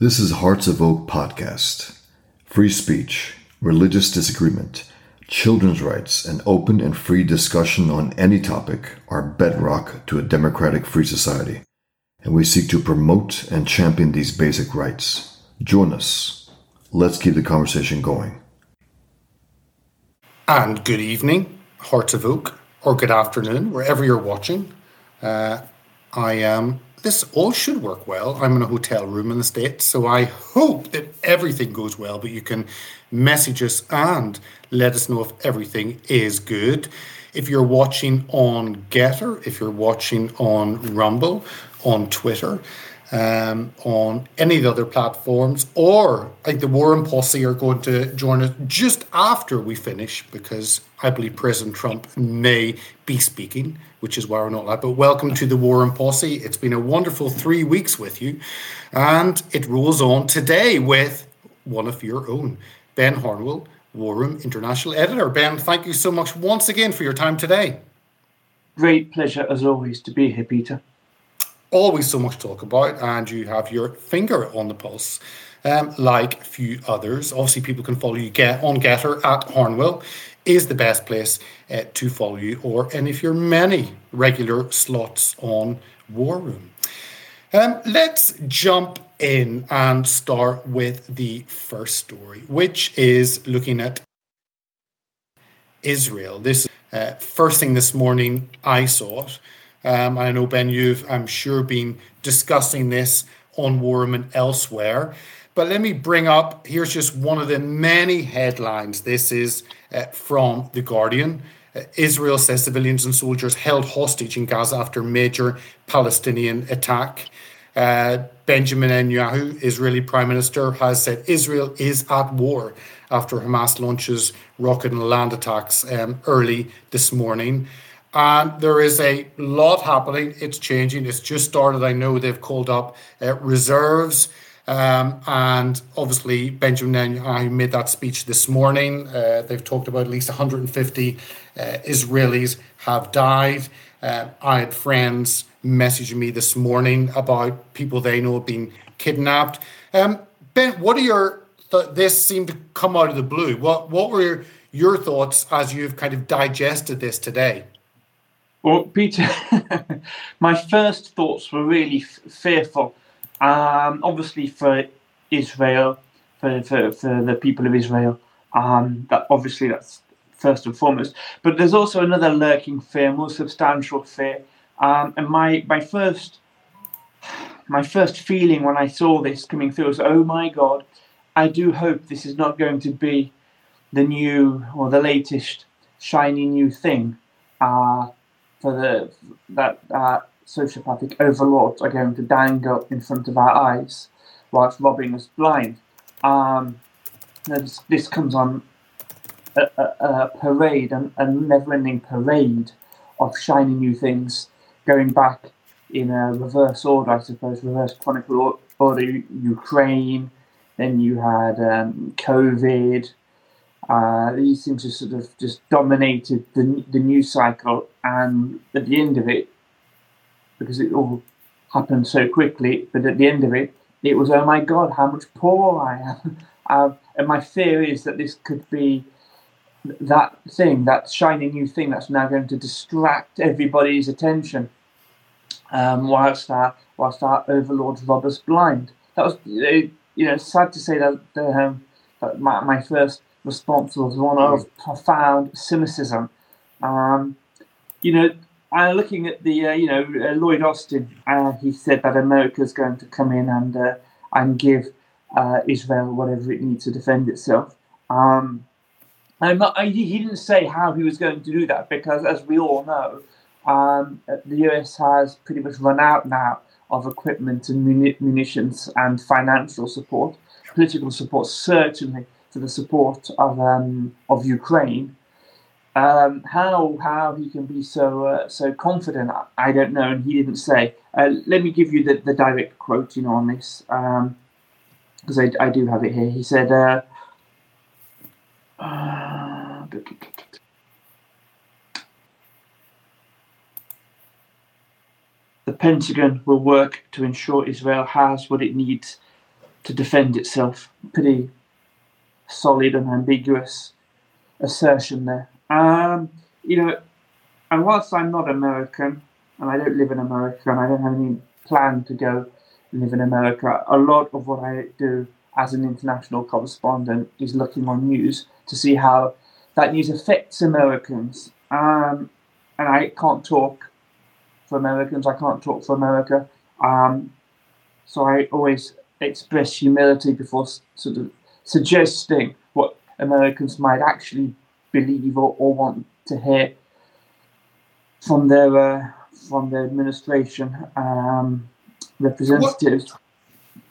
This is Hearts of Oak Podcast. Free speech, religious disagreement, children's rights, and open and free discussion on any topic are bedrock to a democratic free society, and we seek to promote and champion these basic rights. Join us. Let's keep the conversation going. And good evening, Hearts of Oak, or good afternoon, wherever you're watching. Uh, I am this all should work well. I'm in a hotel room in the States, so I hope that everything goes well. But you can message us and let us know if everything is good. If you're watching on GETTR, if you're watching on Rumble, on Twitter, um, on any of the other platforms, or like the War Room Posse are going to join us just after we finish because I believe President Trump may be speaking, which is why we're not live. But welcome to the War Room Posse. It's been a wonderful three weeks with you, and it rolls on today with one of your own, Ben Harnwell, War Room International Editor. Ben, thank you so much once again for your time today. Great pleasure as always to be here, Peter always so much to talk about, and you have your finger on the pulse, um, like few others. Obviously, people can follow you get on GETTR at Harnwell is the best place uh, to follow you, or any of your many regular slots on War Room. Um, let's jump in and start with the first story, which is looking at Israel. This uh, first thing this morning I saw it. Um, I know, Ben, you've, I'm sure, been discussing this on War Room and elsewhere. But let me bring up here's just one of the many headlines. This is uh, from The Guardian. Uh, Israel says civilians and soldiers held hostage in Gaza after major Palestinian attack. Uh, Benjamin Netanyahu, Israeli Prime Minister, has said Israel is at war after Hamas launches rocket and land attacks um, early this morning. And there is a lot happening. It's changing. It's just started. I know they've called up uh, reserves. Um, and obviously, Benjamin Netanyahu made that speech this morning. Uh, they've talked about at least 150 uh, Israelis have died. Uh, I had friends messaging me this morning about people they know been kidnapped. Um, ben, what are your th- this seemed to come out of the blue? What what were your thoughts as you've kind of digested this today? Well, Peter, my first thoughts were really f- fearful. Um, obviously, for Israel, for, for, for the people of Israel, um, that obviously that's first and foremost. But there's also another lurking fear, more substantial fear. Um, and my my first my first feeling when I saw this coming through was, oh my God, I do hope this is not going to be the new or the latest shiny new thing. Uh, for the that uh, sociopathic overlords are going to dangle in front of our eyes whilst robbing us blind. Um, this, this comes on a, a, a parade, a, a never-ending parade of shiny new things, going back in a reverse order, I suppose, reverse chronicle order. Ukraine, then you had um, COVID, uh, these things just sort of just dominated the, the news cycle, and at the end of it, because it all happened so quickly, but at the end of it, it was, oh my God, how much poorer I am. Um, and my fear is that this could be that thing, that shiny new thing that's now going to distract everybody's attention um, whilst, our, whilst our overlords rob us blind. That was, you know, sad to say that, um, that my, my first response was one of mm. profound cynicism. Um, you know, uh, looking at the, uh, you know, uh, Lloyd Austin, uh, he said that America is going to come in and uh, and give uh, Israel whatever it needs to defend itself. Um, not, I, he didn't say how he was going to do that because, as we all know, um, the US has pretty much run out now of equipment and munitions and financial support, political support certainly for the support of um, of Ukraine. Um, how how he can be so uh, so confident, I don't know, and he didn't say. Uh, let me give you the, the direct quote, you know, on this because um, I, I do have it here. He said. Uh, uh, the Pentagon will work to ensure Israel has what it needs to defend itself. Pretty solid and ambiguous assertion there. Um, you know, and whilst I'm not American and I don't live in America and I don't have any plan to go live in America, a lot of what I do as an international correspondent is looking on news to see how that news affects Americans. Um, and I can't talk for Americans, I can't talk for America. Um, so I always express humility before sort of suggesting what Americans might actually believe or, or want to hear from their uh, from their administration um, representatives.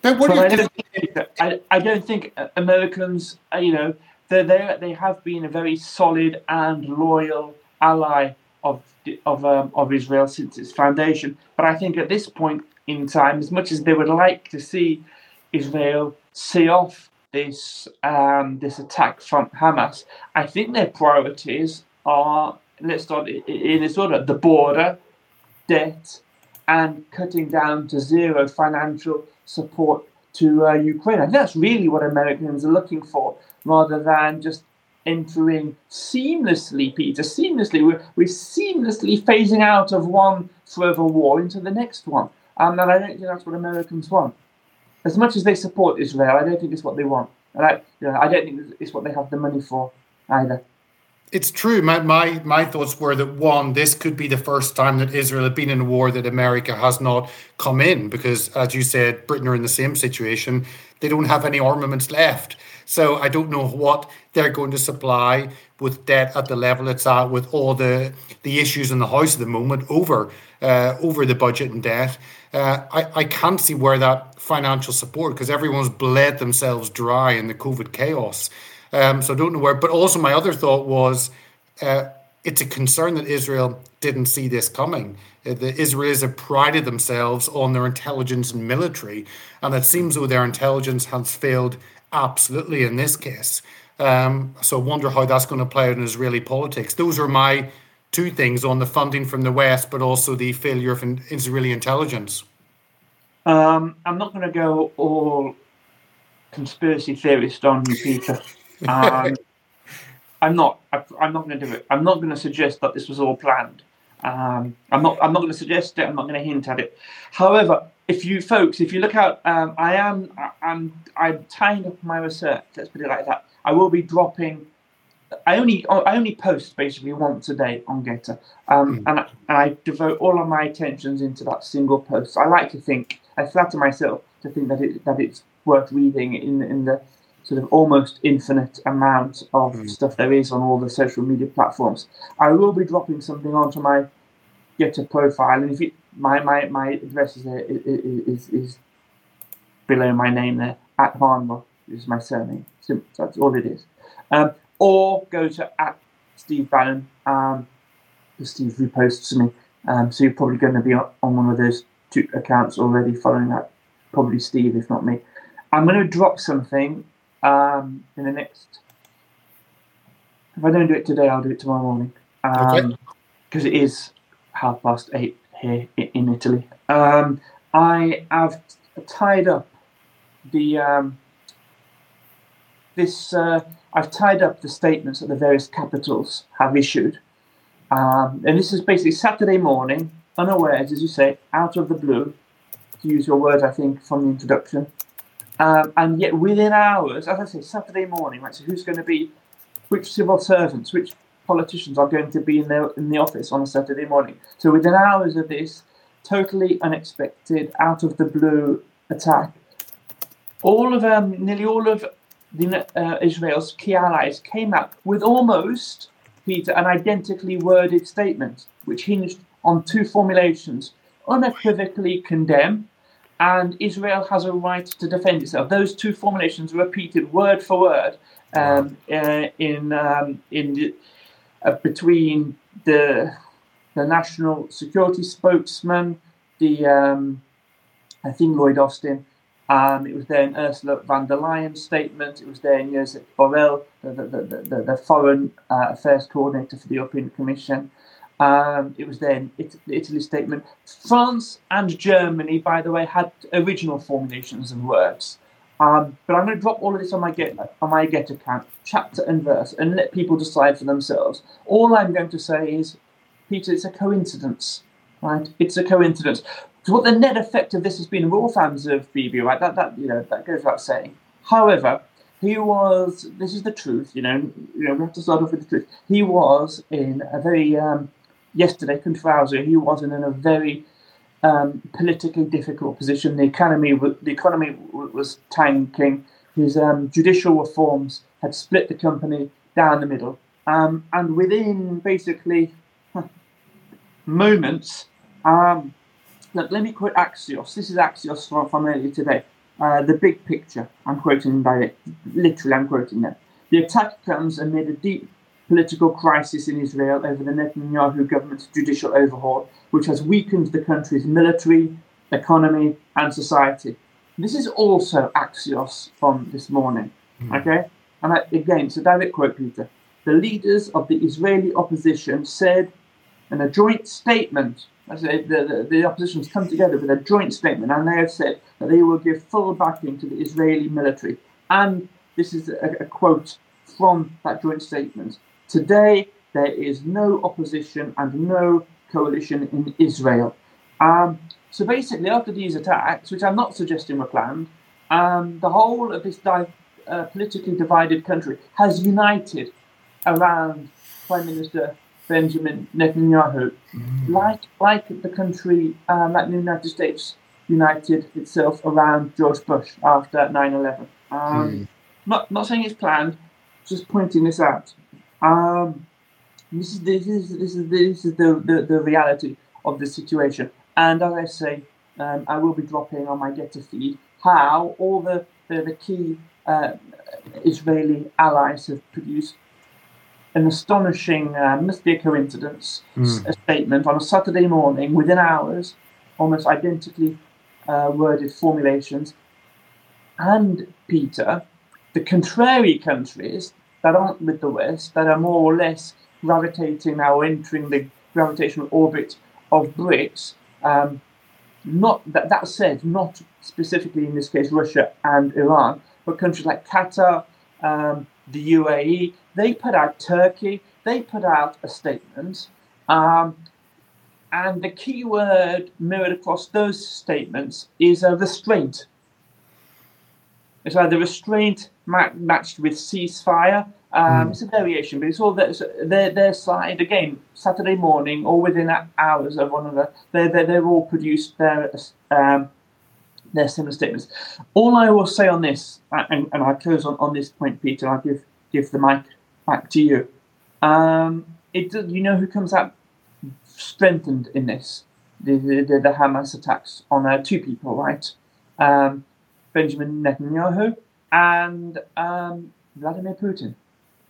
What, what I, don't think, I, I, don't think Americans, uh, you know, they they they have been a very solid and loyal ally of of um, of Israel since its foundation. But I think at this point in time, as much as they would like to see Israel see off this um, this attack from Hamas, I think their priorities are let's start in this order: the border, debt, and cutting down to zero financial support to uh, Ukraine. And that's really what Americans are looking for, rather than just entering seamlessly, Peter, seamlessly. We're, we're seamlessly phasing out of one further war into the next one. Um, and I don't think that's what Americans want. As much as they support Israel, I don't think it's what they want. And I, you know, I don't think it's what they have the money for either. It's true. My, my my thoughts were that one, this could be the first time that Israel had been in a war that America has not come in, because as you said, Britain are in the same situation. They don't have any armaments left. So I don't know what they're going to supply with debt at the level it's at, with all the the issues in the house at the moment over uh, over the budget and debt. Uh, I, I can't see where that financial support because everyone's bled themselves dry in the COVID chaos. Um, so I don't know where. But also, my other thought was uh, it's a concern that Israel didn't see this coming. Uh, the Israelis have prided themselves on their intelligence and military, and it seems though their intelligence has failed absolutely in this case. Um, so I wonder how that's going to play out in Israeli politics. Those are my two things on the funding from the West, but also the failure of Israeli intelligence. Um, I'm not going to go all conspiracy theorist on you, Peter. Um, I'm not. I, am not going to do it. I'm not going to suggest that this was all planned. Um, I'm not. I'm not going to suggest it. I'm not going to hint at it. However, if you folks, if you look out, um, I am. I, I'm. I'm tying up my research. Let's put it like that. I will be dropping. I only. I only post basically once a day on GETTR, um, mm. and, I, and I devote all of my attentions into that single post. I like to think. I flatter myself to think that it that it's worth reading in in the sort of almost infinite amount of mm. stuff there is on all the social media platforms. I will be dropping something onto my GETTR profile, and if you, my my my address is, there, is, is below my name there at Harnwell is my surname. So that's all it is. Um, or go to at Steve Bannon. Um, Steve reposts me, um, so you're probably going to be on one of those two accounts already following that. Probably Steve, if not me. I'm going to drop something um, in the next. If I don't do it today, I'll do it tomorrow morning. Because um, okay. it is half past eight here in Italy. Um, I have tied up the um, this. Uh, I've tied up the statements that the various capitals have issued, um, and this is basically Saturday morning, unawares, as you say, out of the blue, to use your word, I think, from the introduction. Um, and yet, within hours, as I say, Saturday morning, right? So, who's going to be, which civil servants, which politicians are going to be in the in the office on a Saturday morning? So, within hours of this totally unexpected, out of the blue attack, all of um, nearly all of the, uh, Israel's key allies came out with almost, Peter, an identically worded statement, which hinged on two formulations: unequivocally condemn and Israel has a right to defend itself. Those two formulations repeated word for word um, uh, in um, in the, uh, between the the national security spokesman, the um, I think Lloyd Austin. Um, it was there in Ursula von der Leyen's statement. It was there in Josep Borrell, the, the, the, the, the foreign uh, affairs coordinator for the European Commission. Um, it was then it, Italy's statement. France and Germany, by the way, had original formulations and words. Um, but I'm going to drop all of this on my get on my get account, chapter and verse, and let people decide for themselves. All I'm going to say is, Peter, it's a coincidence, right? It's a coincidence. So what the net effect of this has been, we're all fans of Bibi, right? That that you know that goes without saying. However, he was. This is the truth, you know. You know, we have to start off with the truth. He was in a very um, yesterday, 24. He was in a very um, politically difficult position. The economy, the economy was tanking. His um, judicial reforms had split the company down the middle, um, and within basically moments, um, look, let me quote Axios. This is Axios from, from earlier today. Uh, the big picture. I'm quoting by it. Literally, I'm quoting them. The attack comes amid a deep political crisis in Israel over the Netanyahu government's judicial overhaul, which has weakened the country's military, economy, and society. This is also Axios from this morning. Mm. Okay? And I, again, it's a direct quote, Peter. The leaders of the Israeli opposition said in a joint statement, the, the, the opposition has come together with a joint statement, and they have said that they will give full backing to the Israeli military. And this is a, a quote from that joint statement. Today, there is no opposition and no coalition in Israel. Um, so basically, after these attacks, which I'm not suggesting were planned, um, the whole of this di- uh, politically divided country has united around Prime Minister Benjamin Netanyahu, mm. like like the country, um, like the United States united itself around George Bush after 9/11. Um, mm. Not not saying it's planned, just pointing this out. Um, this is this is this is this is the, the, the reality of the situation. And as I say, um, I will be dropping on my GETTR feed how all the the, the key uh, Israeli allies have produced an astonishing, uh, must be a coincidence, mm. a statement on a Saturday morning within hours, almost identically uh, worded formulations. And Peter, the contrary countries that aren't with the West, that are more or less gravitating now, entering the gravitational orbit of BRICS. Um, not that, that said, not specifically in this case Russia and Iran, but countries like Qatar, um, the UAE, they put out Turkey, they put out a statement. Um, and the key word mirrored across those statements is a restraint. It's either restraint matched with ceasefire. Um, mm. It's a variation, but it's all their, their, their side again. Saturday morning, or within hours of one another, they they they've all produced their um, their similar statements. All I will say on this, and, and I close on, on this point, Peter. I'll give give the mic back to you. Um, it you know who comes out strengthened in this? The the, the, the Hamas attacks on uh, two people, right? Um, Benjamin Netanyahu and um, Vladimir Putin.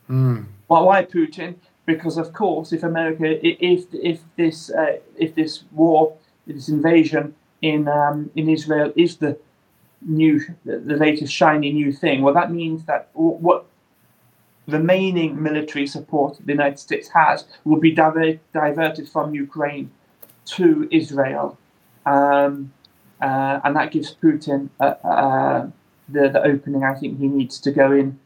Mm. Why, why Putin? Because of course, if America, if if this uh, if this war, this invasion in um, in Israel is the new, the, the latest shiny new thing, well, that means that what remaining military support the United States has will be diver- diverted from Ukraine to Israel. Um, uh, and that gives Putin uh, uh, the the opening. I think he needs to go in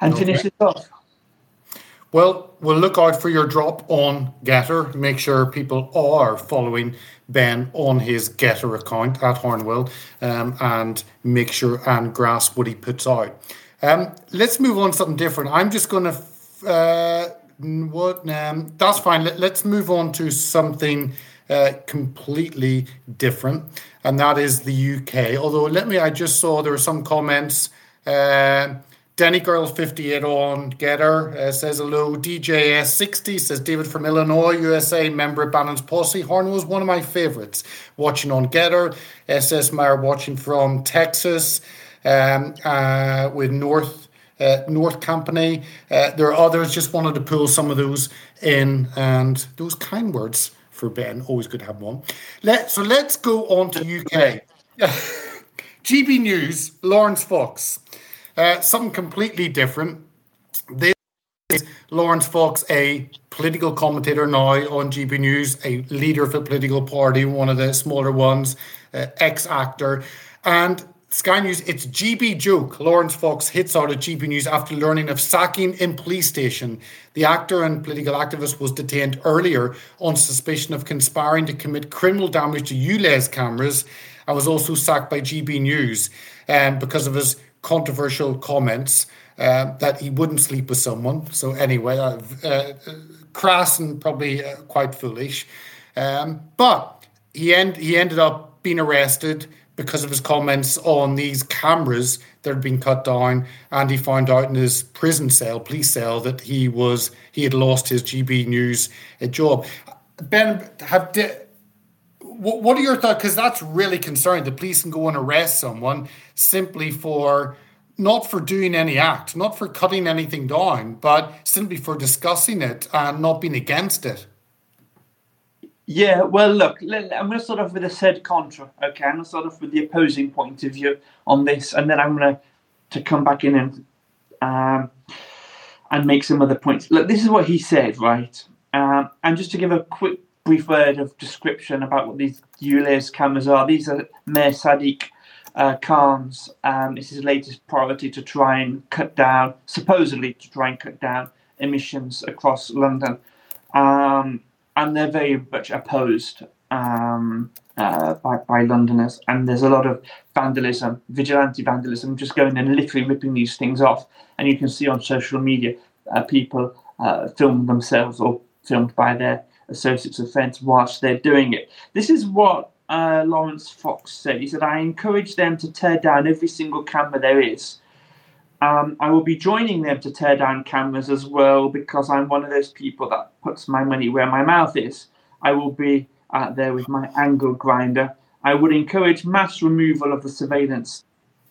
and okay. finish it off. Well, we'll look out for your drop on GETTR. Make sure people are following Ben on his GETTR account at Harnwell um, and make sure and grasp what he puts out. Um, let's move on to something different. I'm just going to. Uh, what? Um, that's fine. Let, us move on to something uh, completely different, and that is the UK. Although, let me, I just saw there were some comments. Uh, Denny Girl 58 on GETTR uh, says hello. DJS 60 says David from Illinois, USA, member of Bannon's Posse. Horn was one of my favorites watching on GETTR. SS Meyer watching from Texas with North. Uh, North Company. Uh, there are others. Just wanted to pull some of those in, and those kind words for Ben. Always good to have one. Let's go on to UK. GB News, Laurence Fox. Uh, something completely different. This is Fox, a political commentator now on GB News, a leader of a political party, one of the smaller ones, uh, ex actor. And Sky News, it's GB joke. Laurence Fox hits out at GB News after learning of sacking in police station. The actor and political activist was detained earlier on suspicion of conspiring to commit criminal damage to ULEZ cameras and was also sacked by GB News um, because of his controversial comments uh, that he wouldn't sleep with someone. So anyway, uh, uh, crass and probably uh, quite foolish. Um, but he, end, he ended up being arrested because of his comments on these cameras that had been cut down, and he found out in his prison cell, police cell, that he was he had lost his GB News uh, job. Ben, have what, what are your thoughts? Because that's really concerning. The police can go and arrest someone simply for not for doing any act, not for cutting anything down, but simply for discussing it and not being against it. Yeah, well, look, I'm going to start off with a sed contra. Okay, I'm going to start off with the opposing point of view on this, and then I'm going to to come back in and um, and make some other points. Look, this is what he said, right? Um, and just to give a quick, brief word of description about what these ULEZ cameras are. These are Mayor Sadiq uh, Khan's. Um, it's his latest priority to try and cut down, supposedly to try and cut down emissions across London. Um, and they're very much opposed um, uh, by, by Londoners. And there's a lot of vandalism, vigilante vandalism, just going and literally ripping these things off. And you can see on social media uh, people uh, film themselves or filmed by their associates of friends whilst they're doing it. This is what uh, Laurence Fox said. He said, I encourage them to tear down every single camera there is um, I will be joining them to tear down cameras as well because I'm one of those people that puts my money where my mouth is. I will be out there with my angle grinder. I would encourage mass removal of the surveillance.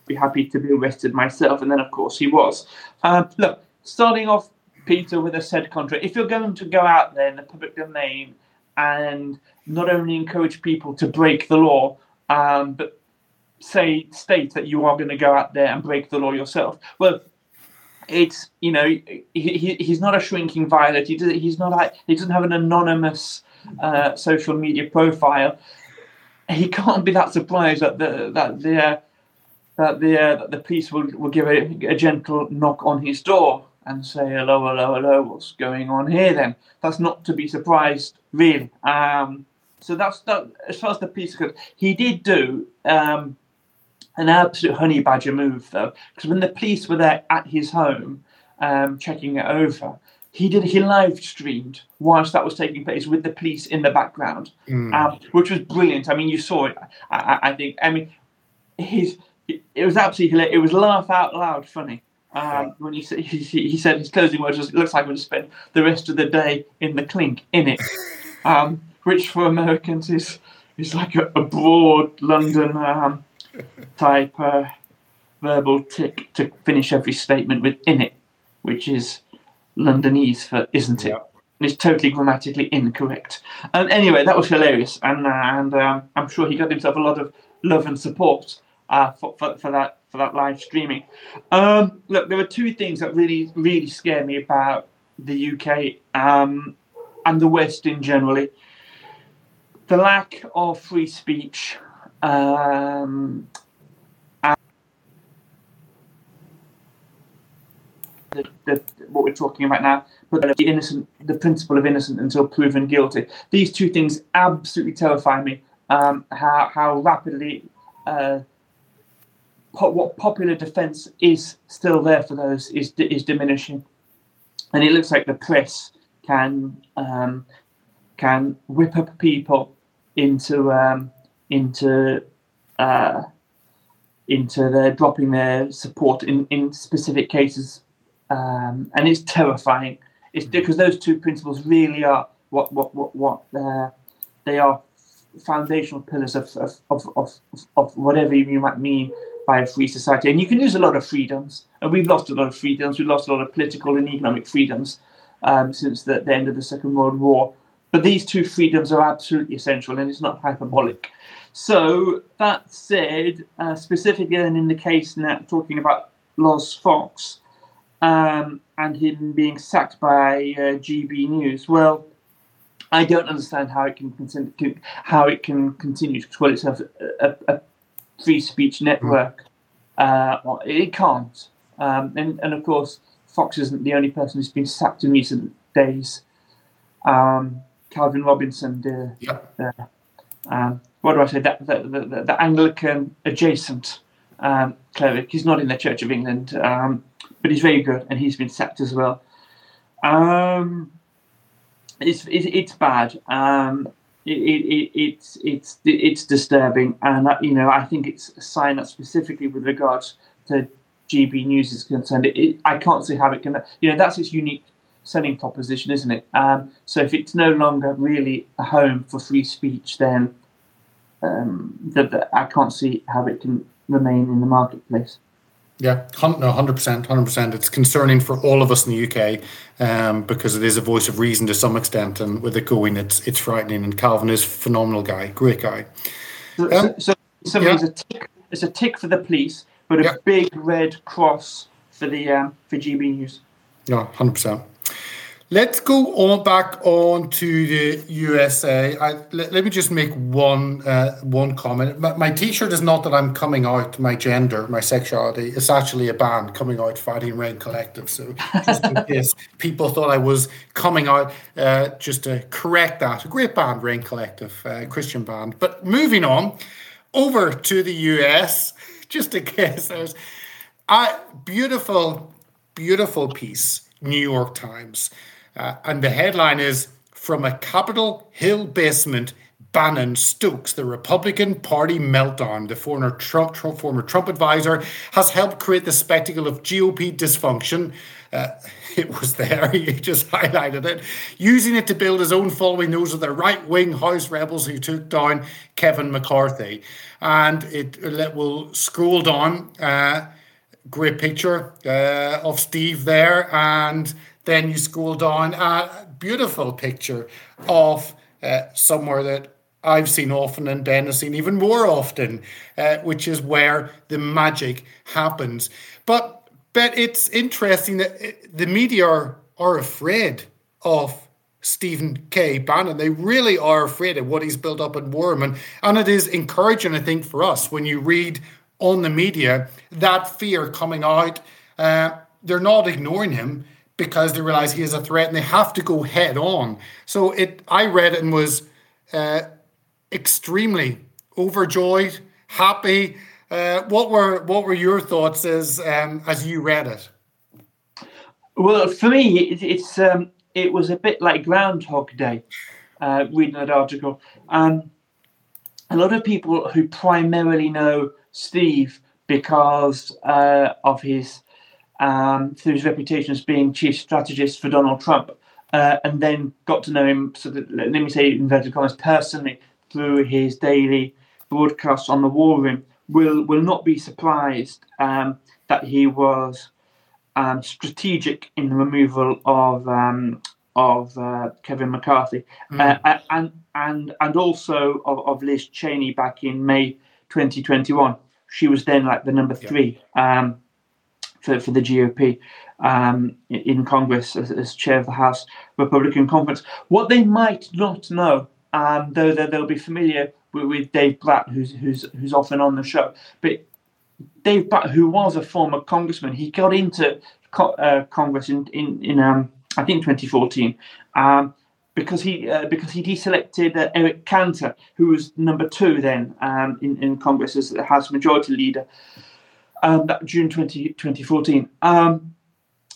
Be happy to be arrested myself, and then of course he was. Uh, look, starting off, Peter, with a said contract. If you're going to go out there in the public domain and not only encourage people to break the law, um, but say state that you are going to go out there and break the law yourself. Well, it's you know he, he he's not a shrinking violet. He doesn't, he's not like he doesn't have an anonymous uh, social media profile. He can't be that surprised that the that the uh, that the uh, that the police will, will give a, a gentle knock on his door and say hello hello hello what's going on here then that's not to be surprised really um, so that's that as far as the police goes he did do um, an absolute honey badger move, though, because when the police were there at his home, um, checking it over, he did he live streamed whilst that was taking place with the police in the background, mm. um, which was brilliant. I mean, you saw it. I, I think. I mean, his it was absolutely hilarious. It was laugh out loud funny. Um, when he, he, he said his closing words was, "It looks like I'm going to spend the rest of the day in the clink in it," um, which for Americans is is like a, a broad London um, type uh, verbal tick to finish every statement with in it, which is Londonese for isn't it? Yeah. And it's totally grammatically incorrect. And um, anyway, that was hilarious, and uh, and um, I'm sure he got himself a lot of love and support uh, for, for, for that for that live streaming. Um, look, there were two things that really really scare me about the UK um, and the West in generally. The lack of free speech um, the, the, what we're talking about now, but the innocent, the principle of innocent until proven guilty. These two things absolutely terrify me. Um, how how rapidly uh, po- what popular defence is still there for those is is diminishing, and it looks like the press can um, can whip up people into um, into uh, into their dropping their support in, in specific cases, um, and it's terrifying. It's mm. because those two principles really are what what what what uh, they are foundational pillars of of, of, of of whatever you might mean by a free society. And you can lose a lot of freedoms, and we've lost a lot of freedoms. We've lost a lot of political and economic freedoms um, since the, the end of the Second World War. But these two freedoms are absolutely essential, and it's not hyperbolic. So that said, uh, specifically then in the case now talking about Laurence Fox um, and him being sacked by uh, GB News, well, I don't understand how it can continue, how it can continue to call itself a, a, a free speech network Uh, well, it can't. Um, and, and of course, Fox isn't the only person who's been sacked in recent days. Um, Calvin Robinson, the, Yeah. the um, what do I say, that the, the, the, Anglican adjacent um, cleric. He's not in the Church of England, um, but he's very good, and he's been sacked as well. Um, it's it, it's bad. Um, it, it, it, it's it's it's disturbing, and uh, you know I think it's a sign that specifically with regards to GB News is concerned. It, I can't see how it can. You know that's its unique selling proposition, isn't it? Um, so if it's no longer really a home for free speech, then um, that that I can't see how it can remain in the marketplace. Yeah, no, hundred percent, hundred percent. It's concerning for all of us in the UK um, because it is a voice of reason to some extent, and with it going, it's it's frightening. And Calvin is a phenomenal guy, great guy. So, Um, so, so yeah. it's a tick. It's a tick for the police, but a Yeah. big red cross for the um, for GB News. No, hundred percent. Let's go on back on to the USA. I, let, let me just make one uh, one comment. My, my T-shirt is not that I'm coming out my gender, my sexuality. It's actually a band coming out, Fighting Rain Collective. So just in case people thought I was coming out, uh, just to correct that, a great band, Rain Collective, uh, Christian band. But moving on over to the US, just in case there's a beautiful, beautiful piece, New York Times. Uh, and the headline is From a Capitol Hill basement, Bannon stokes the Republican Party meltdown. The former Trump, Trump, former Trump advisor has helped create the spectacle of GOP dysfunction. Uh, it was there, he just highlighted it. Using it to build his own following, those are the right wing House rebels who took down Kevin McCarthy. And it, will scroll down. Uh, great picture uh, of Steve there, and then you scroll down a beautiful picture of uh, somewhere that I've seen often and Ben has seen even more often, uh, which is where the magic happens. But but it's interesting that uh, the media are, are afraid of Stephen K. Bannon. They really are afraid of what he's built up in War Room. And it is encouraging, I think, for us when you read on the media that fear coming out. Uh, they're not ignoring him because they realize he is a threat and they have to go head on. So it, I read it and was uh, extremely overjoyed, happy. Uh, what were what were your thoughts as um, as you read it? Well, for me, it, it's um, it was a bit like Groundhog Day, uh, reading that article. Um, a lot of people who primarily know Steve because uh, of his um, through his reputation as being chief strategist for Donald Trump, uh, and then got to know him. so of, let me say, inverted commas, personally through his daily broadcasts on the War Room. Will will not be surprised um, that he was um, strategic in the removal of um, of uh, Kevin McCarthy, uh, and and and also of, of Liz Cheney back in May 2021. She was then like the number three um, for for the GOP um, in- Congress as, as chair of the House Republican Conference. What they might not know, um, though they- they'll be familiar with, with Dave Brat, who's who's who's often on the show, but Dave Brat, who was a former congressman, he got into co- uh, Congress in in, in um, I think 2014 um, because he uh, because he deselected uh, Eric Cantor, who was number two then um, in in Congress as the House Majority Leader. Um, that June 20, 2014. Um,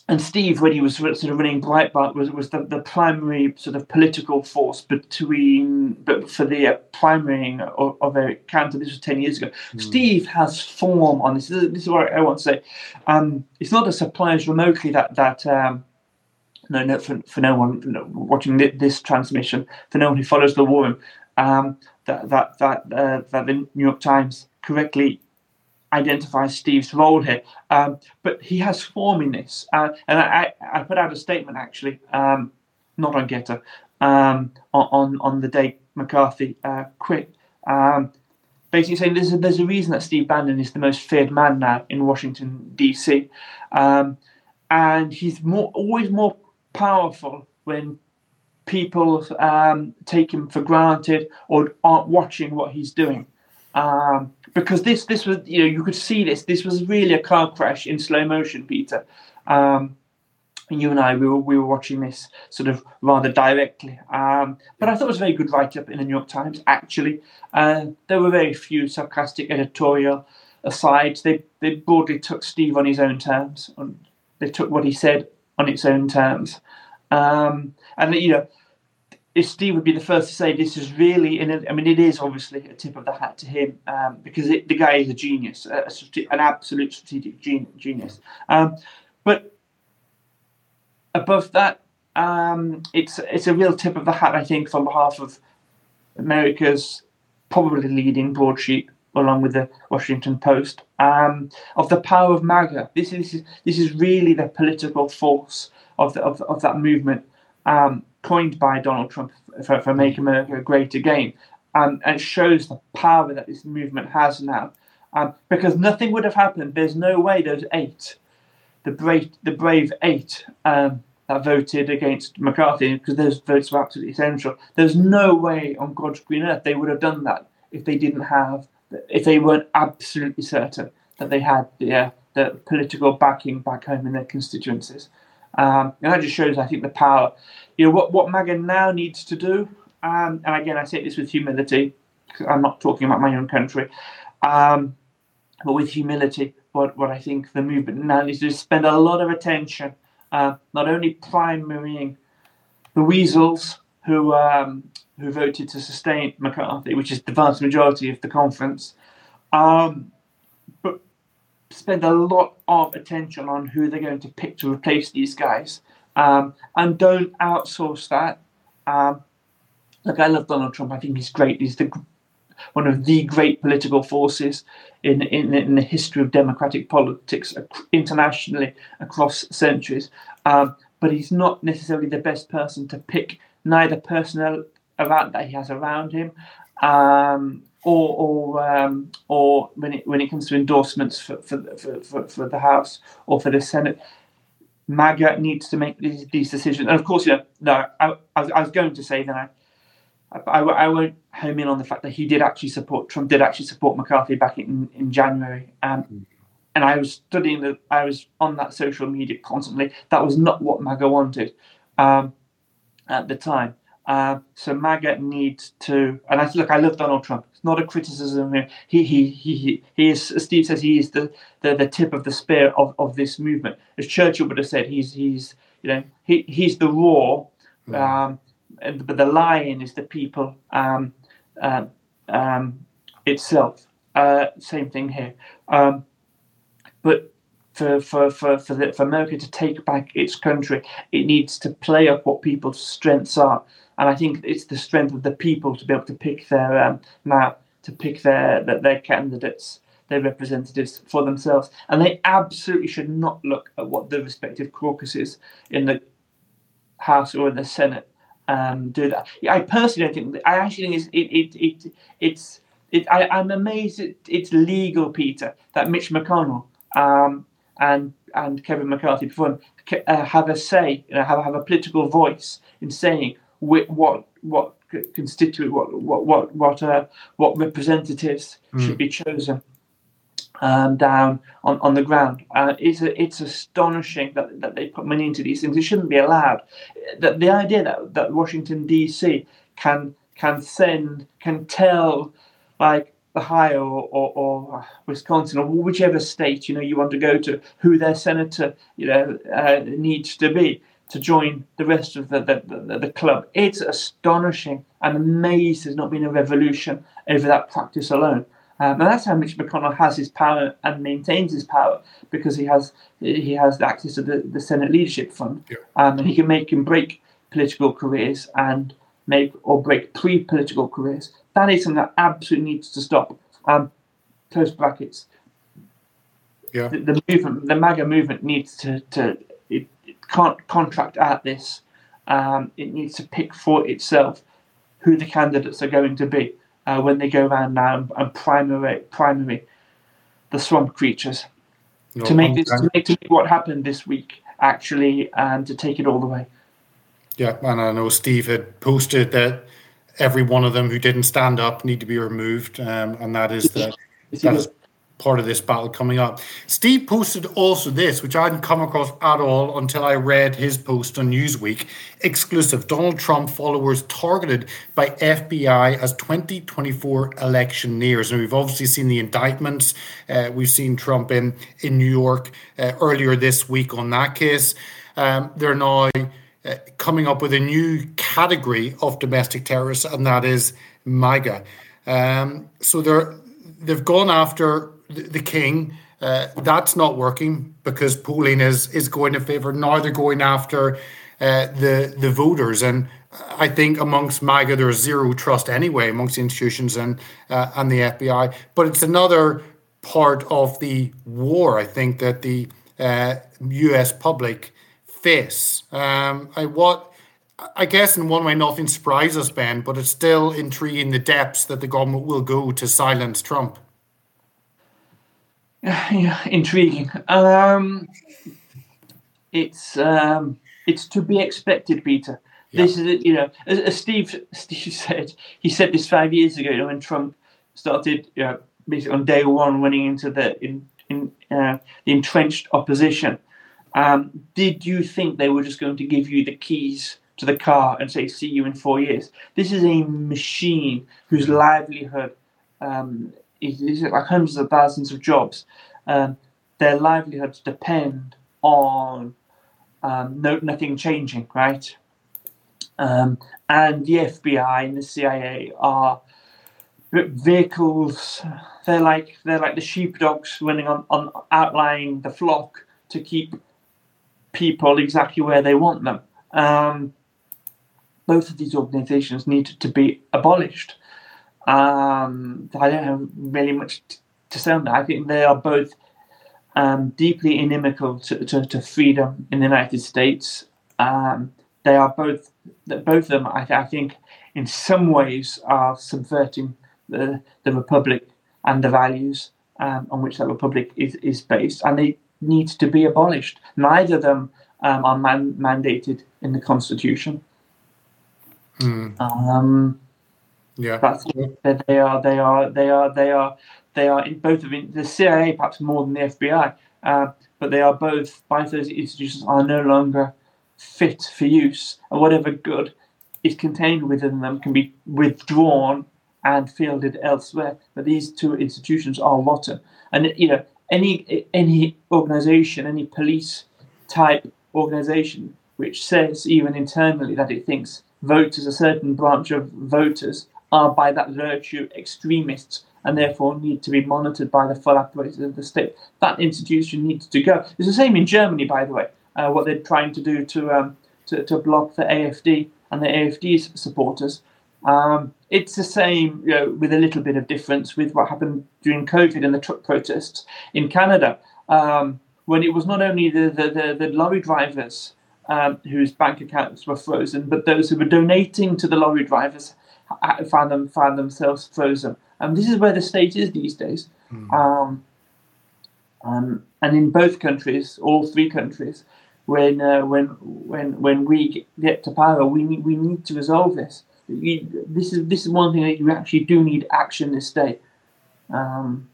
and Steve, when he was sort of running Breitbart, was was the, the primary sort of political force between, but for the uh, primarying of, of Eric Cantor. This was ten years ago. Steve has form on this. This is, this is what I want to say. Um, it's not a surprise remotely that that um, no, no, for, for no one watching thi- this transmission, for no one who follows the war room, um, that that that uh, that the New York Times correctly identifies Steve's role here. Um, but he has form in this, uh, and I, I put out a statement actually, um, not on GETTR, um, on on on the day McCarthy uh, quit. Um, basically saying there's a, there's a reason that Steve Bannon is the most feared man now in Washington D.C. Um, and he's more always more powerful when people um, take him for granted or aren't watching what he's doing. Um, because this this was you know you could see this this was really a car crash in slow motion, Peter. Um, and you and I we were we were watching this sort of rather directly. Um, but I thought it was a very good write up in the New York Times. Actually, uh, there were very few sarcastic editorial asides. They they broadly took Steve on his own terms. they took what he said on its own terms. Um, and you know, if Steve would be the first to say this is really, I mean, it is obviously a tip of the hat to him um, because it, the guy is a genius, a, a, an absolute strategic genius. Um, but above that, um, it's it's a real tip of the hat, I think, on behalf of America's probably leading broadsheet, along with the Washington Post, um, of the power of MAGA. This is this is, this is really the political force of the, of, of that movement, um, coined by Donald Trump for, for Make America Great Again, um, and it shows the power that this movement has now. Um, because nothing would have happened. There's no way those eight the brave the brave eight um, that voted against McCarthy because those votes were absolutely essential. There's no way on God's green earth they would have done that if they didn't have if they weren't absolutely certain that they had the uh, the political backing back home in their constituencies. Um, and that just shows, I think, the power. You know what what MAGA now needs to do. Um, and again, I say this with humility. I'm not talking about my own country, um, but with humility what, what I think the movement now needs to spend a lot of attention, uh, not only primarying the weasels who um, who voted to sustain McCarthy, which is the vast majority of the conference, um, spend a lot of attention on who they're going to pick to replace these guys, um, and don't outsource that. Um, look, I love Donald Trump. I think he's great. He's the one of the great political forces in, in, in the history of democratic politics internationally across centuries. Um, but he's not necessarily the best person to pick neither personnel around that he has around him, um, or or um, or when it when it comes to endorsements for for, for, for, for the House or for the Senate. MAGA needs to make these, these decisions, and of course, you know, no, I, I, was, I was going to say that I, I, I, won't home in on the fact that he did actually support Trump did actually support McCarthy back in, in January. Um, mm. And I was studying the I was on that social media constantly. That was not what MAGA wanted um, at the time. Uh, so MAGA needs to, and I look. I love Donald Trump. It's not a criticism. He he he he, he is. As Steve says, he is the, the, the tip of the spear of, of this movement. As Churchill would have said, he's he's you know he he's the roar. Mm. Um, but the lion is the people um, uh, um, itself. Uh, same thing here. Um, but for for for for, the, for America to take back its country, it needs to play up what people's strengths are, and I think it's the strength of the people to be able to pick their um, now to pick their their, their candidates their representatives for themselves. And they absolutely should not look at what the respective caucuses in the House or in the Senate um, do that. I personally don't think. I actually think it's it it, it it's it. I, am amazed it, it's legal, Peter, that Mitch McConnell um, and and Kevin McCarthy before him uh, have a say, you know, have have a political voice in saying what what what constituent what what what what uh, what representatives mm. should be chosen um, down on, on the ground. Uh, it's a, it's astonishing that, that they put money into these things. It shouldn't be allowed. That the idea that, that Washington D.C. can can send can tell like Ohio or, or, or, Wisconsin or whichever state you know you want to go to who their senator you know uh, needs to be to join the rest of the the, the, the club. It's astonishing. I'm amazed there's not been a revolution over that practice alone. Um, and that's how Mitch McConnell has his power and maintains his power because he has he has access to the, the Senate Leadership Fund, yeah. um, and he can make and break political careers and make or break pre-political careers. That is something that absolutely needs to stop. Um, close brackets. Yeah. The, the, movement, the MAGA movement, needs to to it, it can't contract out this. Um, it needs to pick for itself who the candidates are going to be uh, when they go around now and, and primary, primary the swamp creatures no, to make this to make, to make what happened this week actually and to take it all the way. Yeah, and I know Steve had posted that every one of them who didn't stand up need to be removed, um, and that is the that is part of this battle coming up. Steve posted also this, which I hadn't come across at all until I read his post on Newsweek. Exclusive Donald Trump followers targeted by FBI as 2024 election nears. And we've obviously seen the indictments. Uh, we've seen Trump in, in New York uh, earlier this week on that case. Um, they're now uh, coming up with a new category of domestic terrorists, and that is MAGA. Um, so they're they've gone after the, king. Uh, that's not working because polling is is going in favour. Now they're going after uh, the the voters, and I think amongst MAGA there's zero trust anyway amongst the institutions and uh, and the FBI. But it's another part of the war. I think that the U.S. Uh, public face. Um, I what. I guess in one way nothing surprises us, Ben, but it's still intriguing the depths that the government will go to silence Trump. yeah, intriguing. Um, it's um, it's to be expected, Peter. Yeah. This is you know, as, as, Steve Steve said, he said this five years ago. You know, when Trump started, you know, basically on day one, running into the in, in uh, the entrenched opposition. Um, did you think they were just going to give you the keys to the car and say, "See you in four years"? This is a machine whose livelihood um, is like hundreds of thousands of jobs. Um, their livelihoods depend on um, no, nothing changing, right? Um, and the FBI and the CIA are vehicles. They're like they're like the sheepdogs running on, on outlying the flock to keep people exactly where they want them. Um, both of these organizations need to be abolished. Um, I don't have really much to say on that. I think they are both um, deeply inimical to, to, to, freedom in the United States. Um, they are both, both of them, I, I, think, in some ways, are subverting the, the republic and the values um, on which that republic is, is based, and they need to be abolished. Neither of them um, are man- mandated in the Constitution. Mm. Um, yeah, that's they are. They are. They are. They are. They are in both of the CIA perhaps more than the FBI, uh, but they are both. Both those institutions are no longer fit for use, and whatever good is contained within them can be withdrawn and fielded elsewhere. But these two institutions are rotten, and you know any any organization, any police type organization which says even internally that it thinks voters, a certain branch of voters, are by that virtue extremists and therefore need to be monitored by the full apparatus of the state. That institution needs to go. It's the same in Germany, by the way, uh, what they're trying to do to, um, to, to block the AFD and the AFD's supporters. Um, it's the same, you know, with a little bit of difference with what happened during COVID and the truck protests in Canada, um, when it was not only the, the, the, the lorry drivers um, whose bank accounts were frozen, but those who were donating to the lorry drivers found them found themselves frozen. And this is where the state is these days. Mm. Um, um, and in both countries, all three countries, when uh, when when when we get to power, we need we need to resolve this. You, this is this is one thing that you actually do need action this day. Um,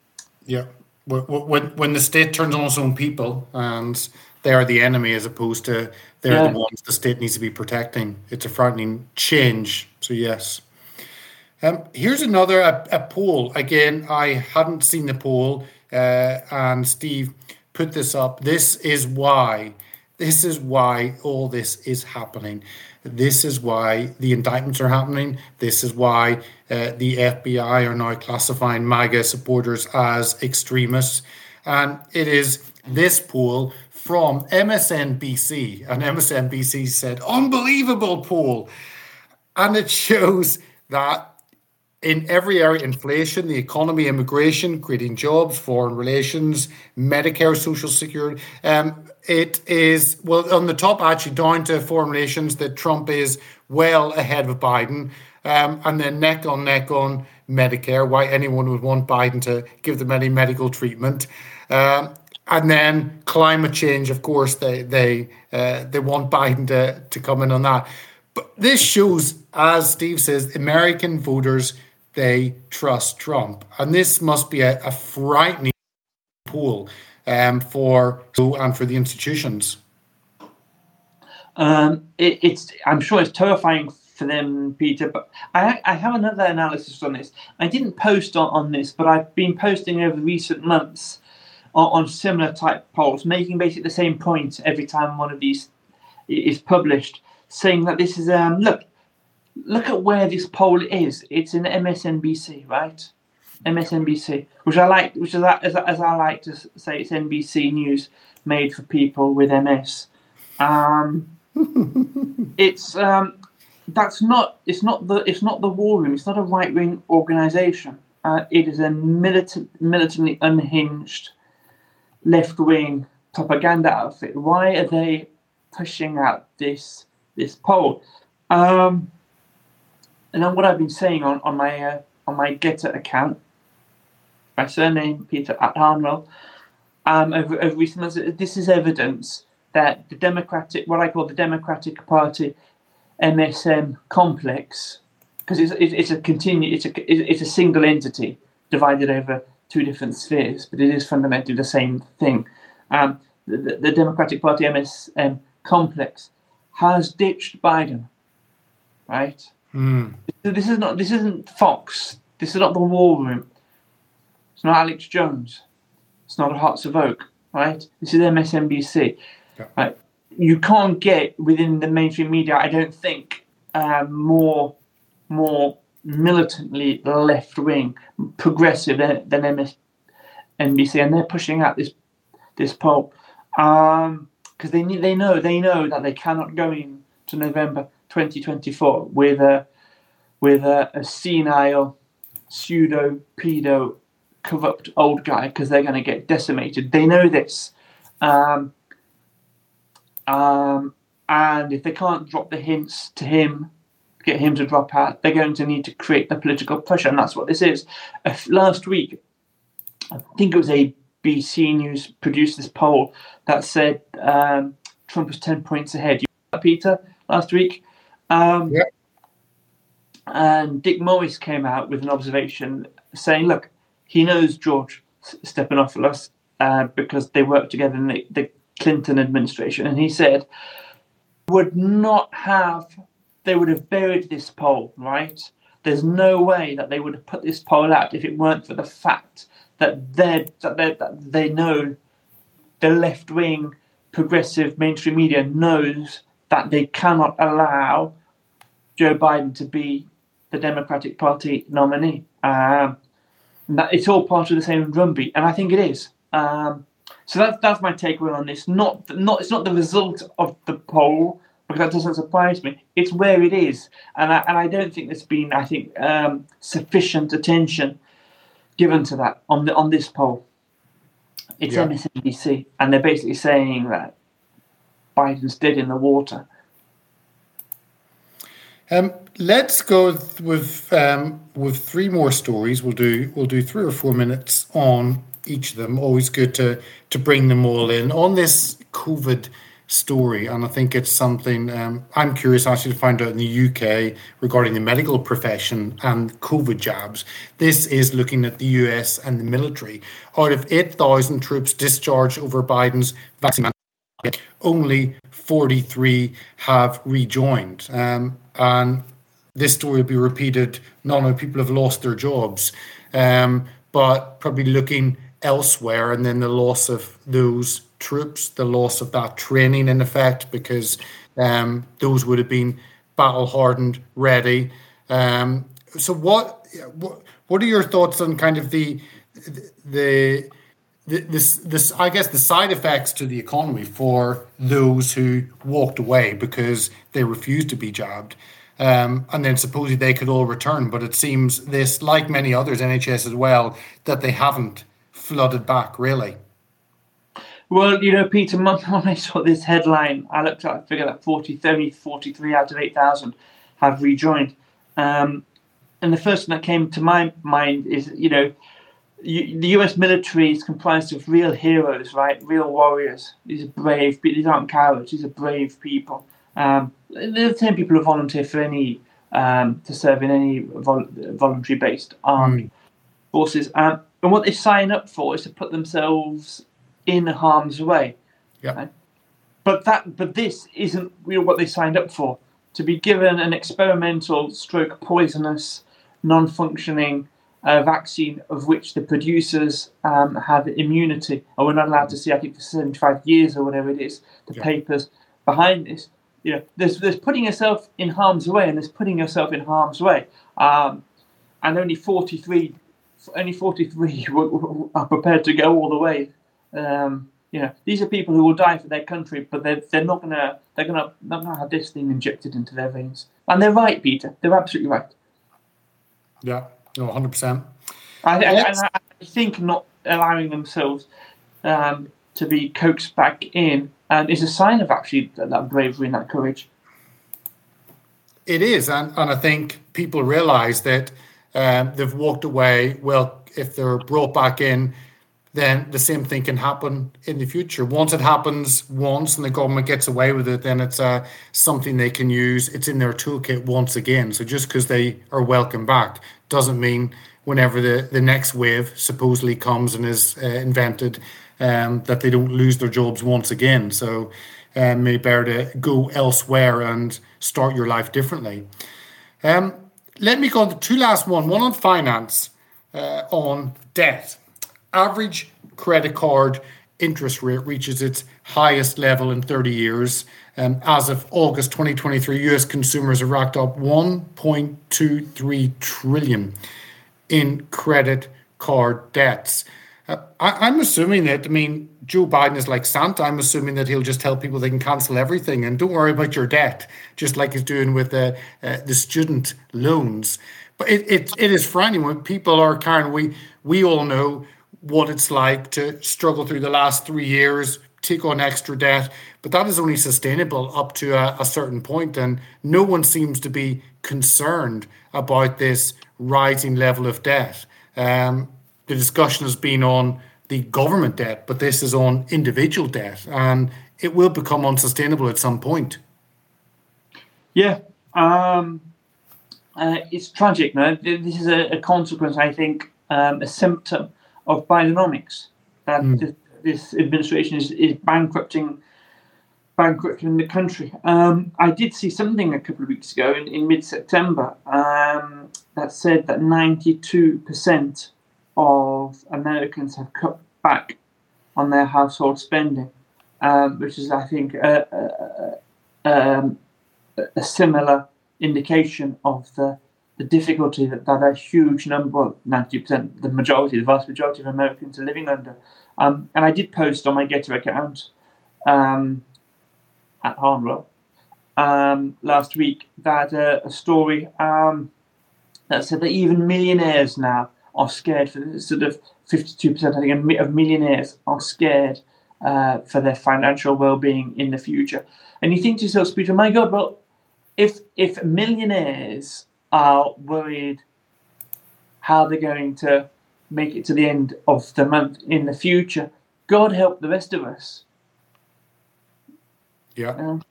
yeah, when when the state turns on its own people and they are the enemy as opposed to they're yeah. the ones the state needs to be protecting, it's a frightening change. So yes. Um, here's another a, a, poll. Again, I hadn't seen the poll, uh, and Steve put this up. This is why. This is why all this is happening. This is why the indictments are happening. This is why uh, the FBI are now classifying MAGA supporters as extremists. And it is this poll from MSNBC. And MSNBC said, unbelievable poll. And it shows that in every area inflation, the economy, immigration, creating jobs, foreign relations, Medicare, Social Security. Um, it is, well, on the top, actually, down to foreign relations, that Trump is well ahead of Biden. Um, and then neck on neck on Medicare, why anyone would want Biden to give them any medical treatment. Um, and then climate change, of course, they they uh, they want Biden to, to come in on that. But this shows, as Steve says, American voters they trust Trump, and this must be a, a frightening pool um, for and for the institutions. Um, it, it's I'm sure it's terrifying for them, Peter. But I, I have another analysis on this. I didn't post on, on this, but I've been posting over recent months on, on similar type polls, making basically the same point every time one of these is published, saying that this is um look look at where this poll is. It's in MSNBC, right? MSNBC, which I like, which is as, as I like to say, it's NBC News made for people with MS. Um, it's um, that's not it's not the it's not the war room. It's not a right wing organization. Uh, it is a militant, militantly unhinged left wing propaganda outfit. Why are they pushing out this this poll? Um, and then what I've been saying on on my uh, on my GETTR account, my surname Peter at um, over, over recent months, this is evidence that the Democratic, what I call the Democratic Party MSM complex, because it's, it's a continue, it's a it's a single entity divided over two different spheres, but it is fundamentally the same thing. Um, the, the Democratic Party MSM complex has ditched Biden, right? Mm. This is not. This isn't Fox. This is not the War Room. It's not Alex Jones. It's not a Hearts of Oak. Right. This is MSNBC. Yeah. Right. You can't get within the mainstream media. I don't think um, more more militantly left wing, progressive than, than MSNBC, and they're pushing out this this poll because um, they they know they know that they cannot go into November 2024 with a with a, a senile pseudo pedo corrupt old guy because they're going to get decimated. They know this. Um, um, and if they can't drop the hints to him, get him to drop out, they're going to need to create the political pressure, and that's what this is. Uh, last week, I think it was ABC News produced this poll that said um, Trump was 10 points ahead. You Peter, last week? Um, yeah. And Dick Morris came out with an observation saying, look, he knows George Stephanopoulos uh, because they worked together in the, the Clinton administration. And he said, would not have, they would have buried this poll, right? There's no way that they would have put this poll out if it weren't for the fact that, they that, they that they know the left wing progressive mainstream media knows that they cannot allow Joe Biden to be the Democratic Party nominee. Um, that it's all part of the same drumbeat, and I think it is. Um, so that's that's my takeaway on this. Not not it's not the result of the poll because that doesn't surprise me. It's where it is, and I, and I don't think there's been I think um, sufficient attention given to that on the on this poll. It's yeah. MSNBC, and they're basically saying that Biden's dead in the water. Um, let's go with um, with three more stories. We'll do we'll do three or four minutes on each of them. Always good to to bring them all in on this COVID story, and I think it's something um, I'm curious actually to find out in the UK regarding the medical profession and COVID jabs. This is looking at the US and the military. Out of eight thousand troops discharged over Biden's vaccine, only 43 have rejoined. Um, and this story will be repeated. Not only people have lost their jobs, um, but probably looking elsewhere, and then the loss of those troops, the loss of that training in effect, because um, those would have been battle hardened, ready. Um, so, what, what what are your thoughts on kind of the the this this I guess the side effects to the economy for those who walked away because they refused to be jabbed. Um, and then supposedly they could all return, but it seems this, like many others, NHS as well, that they haven't flooded back really. Well, you know, Peter, when I saw this headline, I looked at, I figured that 40, 30, 43 out of 8,000 have rejoined. Um, and the first thing that came to my mind is, you know, the U.S. military is comprised of real heroes, right? Real warriors. These are brave. These aren't cowards. These are brave people. Um, the same people who volunteer for any um, to serve in any vol- voluntary based armed mm. forces. Um, and what they sign up for is to put themselves in harm's way. Yeah. Right? But that, but this isn't really what they signed up for. To be given an experimental, stroke poisonous, non-functioning uh, vaccine of which the producers um, have immunity, or we're not allowed to see, I think, for 75 years or whatever it is, the yeah. papers behind this. You know, there's, there's putting yourself in harm's way, and there's putting yourself in harm's way. Um, and only 43, only 43 are prepared to go all the way. Um, you know, these are people who will die for their country, but they're, they're not gonna they're gonna not gonna have this thing injected into their veins. And they're right, Peter. They're absolutely right. Yeah, no, hundred percent. I, I, I, think not allowing themselves um, to be coaxed back in um, is a sign of actually that, that, bravery and that courage. It is, and, and I think people realise that um, they've walked away. Well, if they're brought back in, then the same thing can happen in the future. Once it happens once and the government gets away with it, then it's uh, something they can use. It's in their toolkit once again. So just because they are welcome back doesn't mean whenever the, the next wave supposedly comes and is uh, invented um, that they don't lose their jobs once again. So um, maybe better to go elsewhere and start your life differently. Um, let me go on to two last one. One on finance, uh, on debt average credit card interest rate reaches its highest level in 30 years. Um, as of August 2023, US consumers have racked up 1.23 trillion in credit card debts. Uh, I, am assuming that, I mean, Joe Biden is like Santa. I'm assuming that he'll just tell people they can cancel everything and don't worry about your debt, just like he's doing with the, uh, the student loans. But it, is frightening when people are carrying, we, we all know what it's like to struggle through the last three years, take on extra debt, but that is only sustainable up to a, a, certain point, and no one seems to be concerned about this rising level of debt. Um, the discussion has been on the government debt, but this is on individual debt, and it will become unsustainable at some point. Yeah, um, uh, it's tragic. No, this is a, a consequence. I think um, a symptom of Bidenomics. That mm. this, this, administration is, is bankrupting bankrupting the country. Um, I did see something a couple of weeks ago in, in mid September um, that said that 92% of Americans have cut back on their household spending, um, which is, I think, a, a, a, um, a similar indication of the the difficulty that, that a huge number, 90%, the majority, the vast majority of Americans are living under. Um, and I did post on my GETTR account um, at Harnwell um, last week that uh, a story um, that said that even millionaires now are scared for sort of 52%, I think, of millionaires are scared uh, for their financial well-being in the future. And you think to yourself, Peter, my God, well, if if millionaires are worried how they're going to make it to the end of the month in the future. God help the rest of us. Yeah. Um,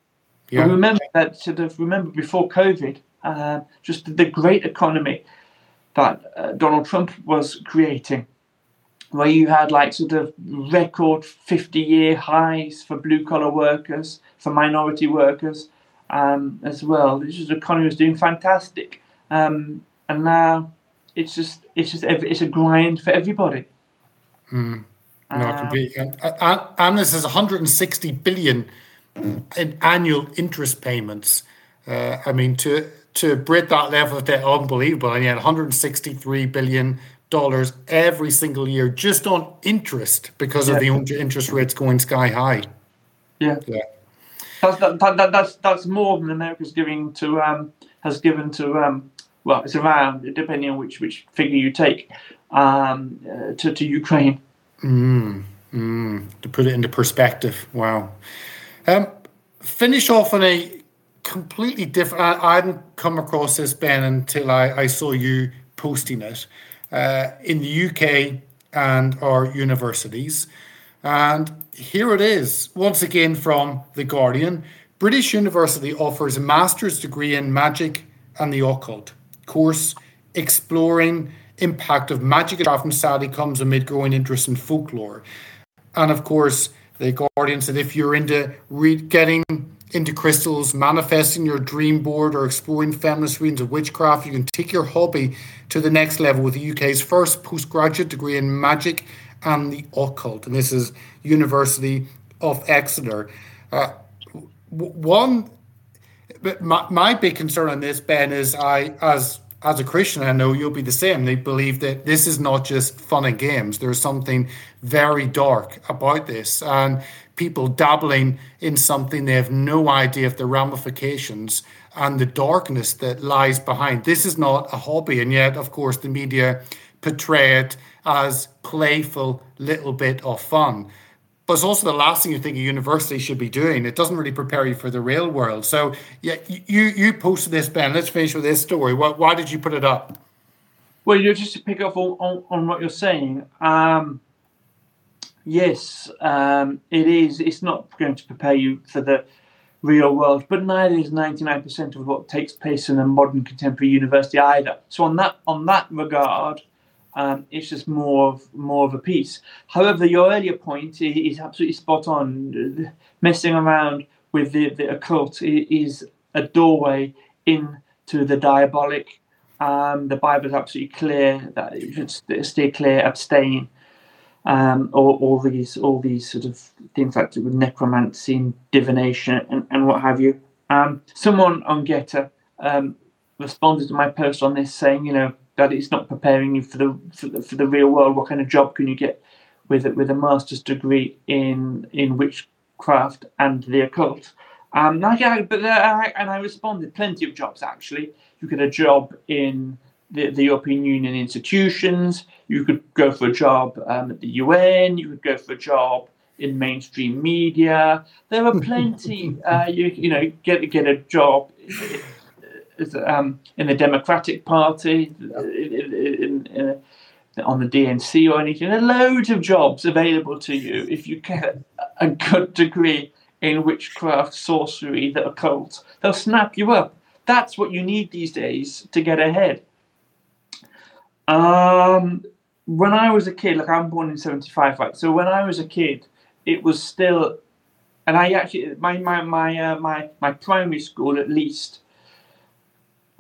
yeah. remember that sort of remember before COVID, uh, just the great economy that uh, Donald Trump was creating, where you had like sort of record 50 year highs for blue collar workers, for minority workers um, as well. This is economy was doing fantastic. Um, and now it's just it's just it's a grind for everybody. Mm. No, uh, completely. This is 160 billion in annual interest payments. Uh, I mean, to to break that level of debt, unbelievable. And yet, 163 billion dollars every single year just on interest because yeah. of the interest rates going sky high. Yeah, yeah. That's that, that, that's that's more than America's giving to um, has given to um, well, it's around depending on which which figure you take um, uh, to to Ukraine. Mm, mm, to put it into perspective, wow. Um, finish off on a completely different. I, I, hadn't come across this Ben until I, I saw you posting it uh, in the UK and our universities, and here it is once again from the Guardian. British University offers a master's degree in magic and the occult course exploring impact of magic often sadly comes amid growing interest in folklore. And of course, the Guardian said if you're into re- getting into crystals, manifesting your dream board, or exploring feminist readings of witchcraft, you can take your hobby to the next level with the UK's first postgraduate degree in magic and the occult. And this is University of Exeter. Uh, one, my, my big concern on this, Ben, is I, as as a Christian, I know you'll be the same. They believe that this is not just fun and games. There's something very dark about this. And people dabbling in something they have no idea of the ramifications and the darkness that lies behind. This is not a hobby. And yet, of course, the media portray it as playful little bit of fun but it's also the last thing you think a university should be doing. It doesn't really prepare you for the real world. So, yeah, you you posted this, Ben. Let's finish with this story. Why, why did you put it up? Well, you just to pick up on, on, on what you're saying. Um, yes, um, it is. It's not going to prepare you for the real world, but neither is 99% of what takes place in a modern contemporary university either. So, on that on that regard, um, it's just more of more of a piece. However, your earlier point is absolutely spot on. Messing around with the, the occult is a doorway into the diabolic. Um, the Bible is absolutely clear that you should stay clear, abstain. Um, all, all these all these sort of things like necromancy, divination, and, and what have you. Um, someone on GETTR um, responded to my post on this, saying, you know, that it's not preparing you for the, for the for the, real world. What kind of job can you get with with a master's degree in in witchcraft and the occult? Um, I, but uh, and I responded plenty of jobs actually. You get a job in the, the European Union institutions. You could go for a job um, at the UN. You could go for a job in mainstream media. There are plenty. uh, you you know get get a job um, in the Democratic Party, in, in, in, on the DNC or anything. There are loads of jobs available to you if you get a good degree in witchcraft, sorcery, the occult. They'll snap you up. That's what you need these days to get ahead. Um, when I was a kid, like I'm born in '75, right? So when I was a kid, it was still, and I actually my my my uh, my my primary school at least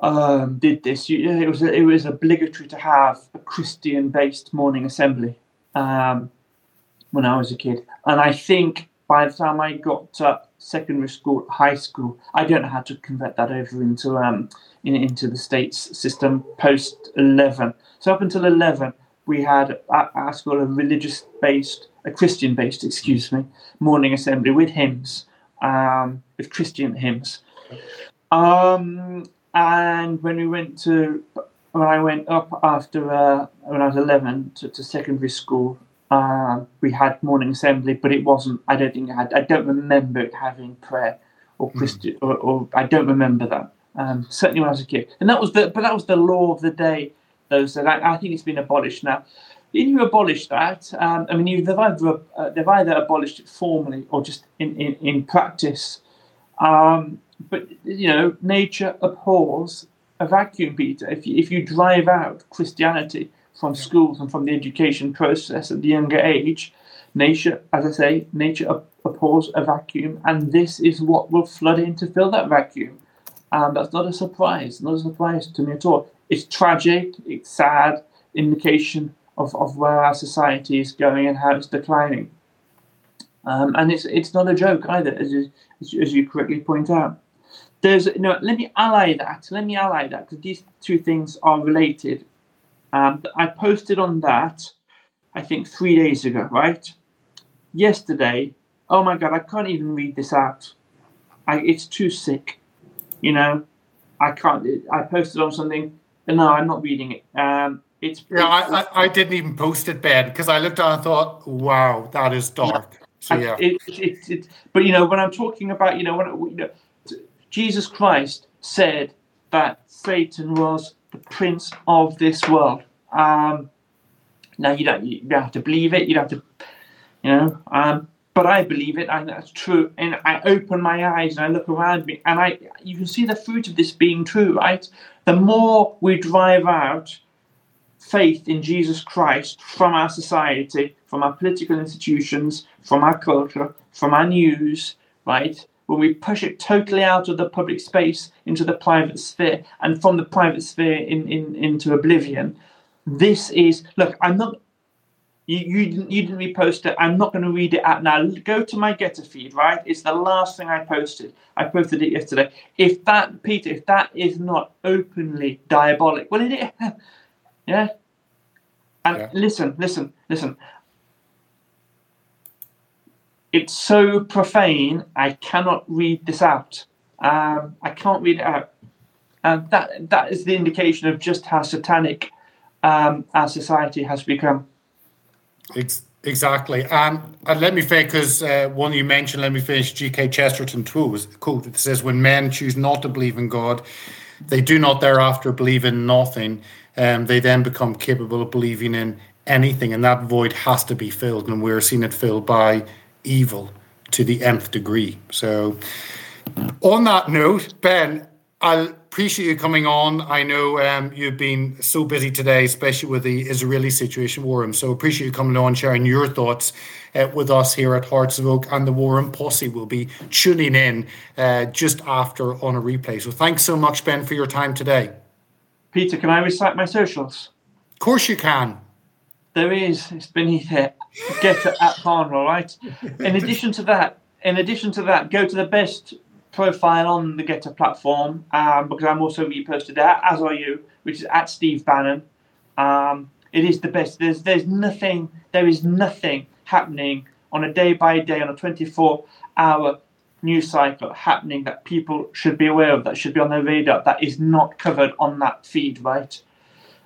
um, did this, it was it was obligatory to have a Christian-based morning assembly um, when I was a kid, and I think by the time I got to secondary school, high school, I don't know how to convert that over into um, in, into the states system post eleven. So up until eleven, we had at our school a religious-based, a Christian-based, excuse me, morning assembly with hymns, um, with Christian hymns. Um, and when we went to, when I went up after, uh, when I was 11 to, to secondary school, uh, we had morning assembly, but it wasn't, I don't think it had, I don't remember it having prayer or hmm. Christian, mm. or, or, I don't remember that. Um, certainly when I was a kid. And that was the, but that was the law of the day. Those, that I, I think it's been abolished now. If you abolish that, um, I mean, they've either, uh, they've either abolished it formally or just in, in, in practice. Um, but you know, nature abhors a vacuum, Peter. If you, if you drive out Christianity from schools and from the education process at the younger age, nature, as I say, nature abhors a vacuum, and this is what will flood in to fill that vacuum. And that's not a surprise, not a surprise to me at all. It's tragic, it's sad, indication of, of where our society is going and how it's declining. Um, and it's it's not a joke either, as you, as you correctly point out there's no. let me ally that let me ally that because these two things are related. Um, i posted on that i think three days ago right? Yesterday oh my god i can't even read this out. I, it's too sick you know? I can't i posted on something no i'm not reading it. Um, it's yeah I, I, I, didn't even post it ben because i looked at it and thought wow that is dark. So yeah. it, it, it, but you know when i'm talking about you know when you know Jesus Christ said that Satan was the prince of this world. Um, now you don't you don't have to believe it. You don't have to, you know. Um, but I believe it, and that's true. And I open my eyes and I look around me, and I you can see the fruit of this being true, right? The more we drive out faith in Jesus Christ from our society, from our political institutions, from our culture, from our news, right? When we push it totally out of the public space into the private sphere and from the private sphere in, in, into oblivion, this is look, I'm not you, you, you didn't repost it. I'm not going to read it out now. Go to my GETTR feed, right? It's the last thing I posted. I posted it yesterday. If that, Peter, if that is not openly diabolic, well, it is. yeah. And yeah. listen, listen, listen. It's so profane. I cannot read this out. Um, I can't read it out. And that that is the indication of just how satanic um, our society has become. Exactly. And, and let me finish, because uh, one you mentioned, let me finish G.K. Chesterton too, was quote. It says, When men choose not to believe in God, they do not thereafter believe in nothing. Um, they then become capable of believing in anything, and that void has to be filled. And we're seeing it filled by evil to the nth degree. So, on that note, Ben, I'll appreciate you coming on. I know um, you've been so busy today, especially with the Israeli situation, War Room. So appreciate you coming on, sharing your thoughts uh, with us here at Hearts of Oak, and the War Room Posse will be tuning in uh, just after on a replay. So thanks so much, Ben, for your time today. Peter, can I recite my socials? Of course you can. There is. It's beneath here. GETTR at Harnwell, right? In addition to that, in addition to that, go to the best profile on the GETTR platform um, because I'm also reposted there, as are you, which is at Steve Bannon. Um, it is the best. There's there's nothing. There is nothing happening on a day by day on a 24 hour news cycle happening that people should be aware of. That should be on their radar. That is not covered on that feed, right?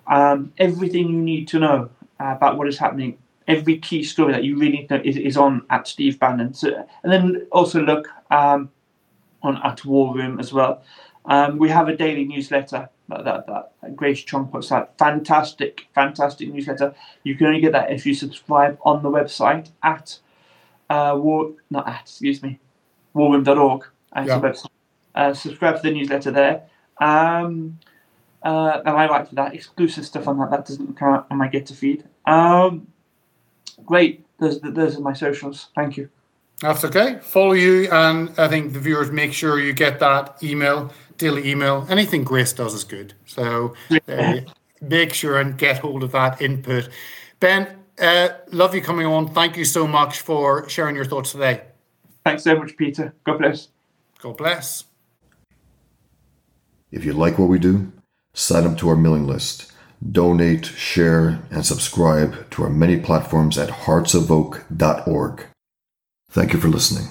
Um, everything you need to know about what is happening every key story that you really need to know is, is on at Steve Bannon. So, and then also look um, on at War Room as well. Um, we have a daily newsletter that, that, that Grace Chong puts out. Fantastic, fantastic newsletter. You can only get that if you subscribe on the website at uh, war, not at, excuse me, warroom.org. Yeah. website. Uh, subscribe to the newsletter there. Um, uh, and I like for that exclusive stuff on that. That doesn't come out on my GETTR feed. Um, great. Those, those are my socials. Thank you. That's okay. Follow you, and I think the viewers make sure you get that email, daily email. Anything Grace does is good. So uh, make sure and get hold of that input. Ben, uh, love you coming on. Thank you so much for sharing your thoughts today. Thanks so much, Peter. God bless. God bless. If you like what we do, sign up to our mailing list. Donate, share, and subscribe to our many platforms at heartsofoak.org. Thank you for listening.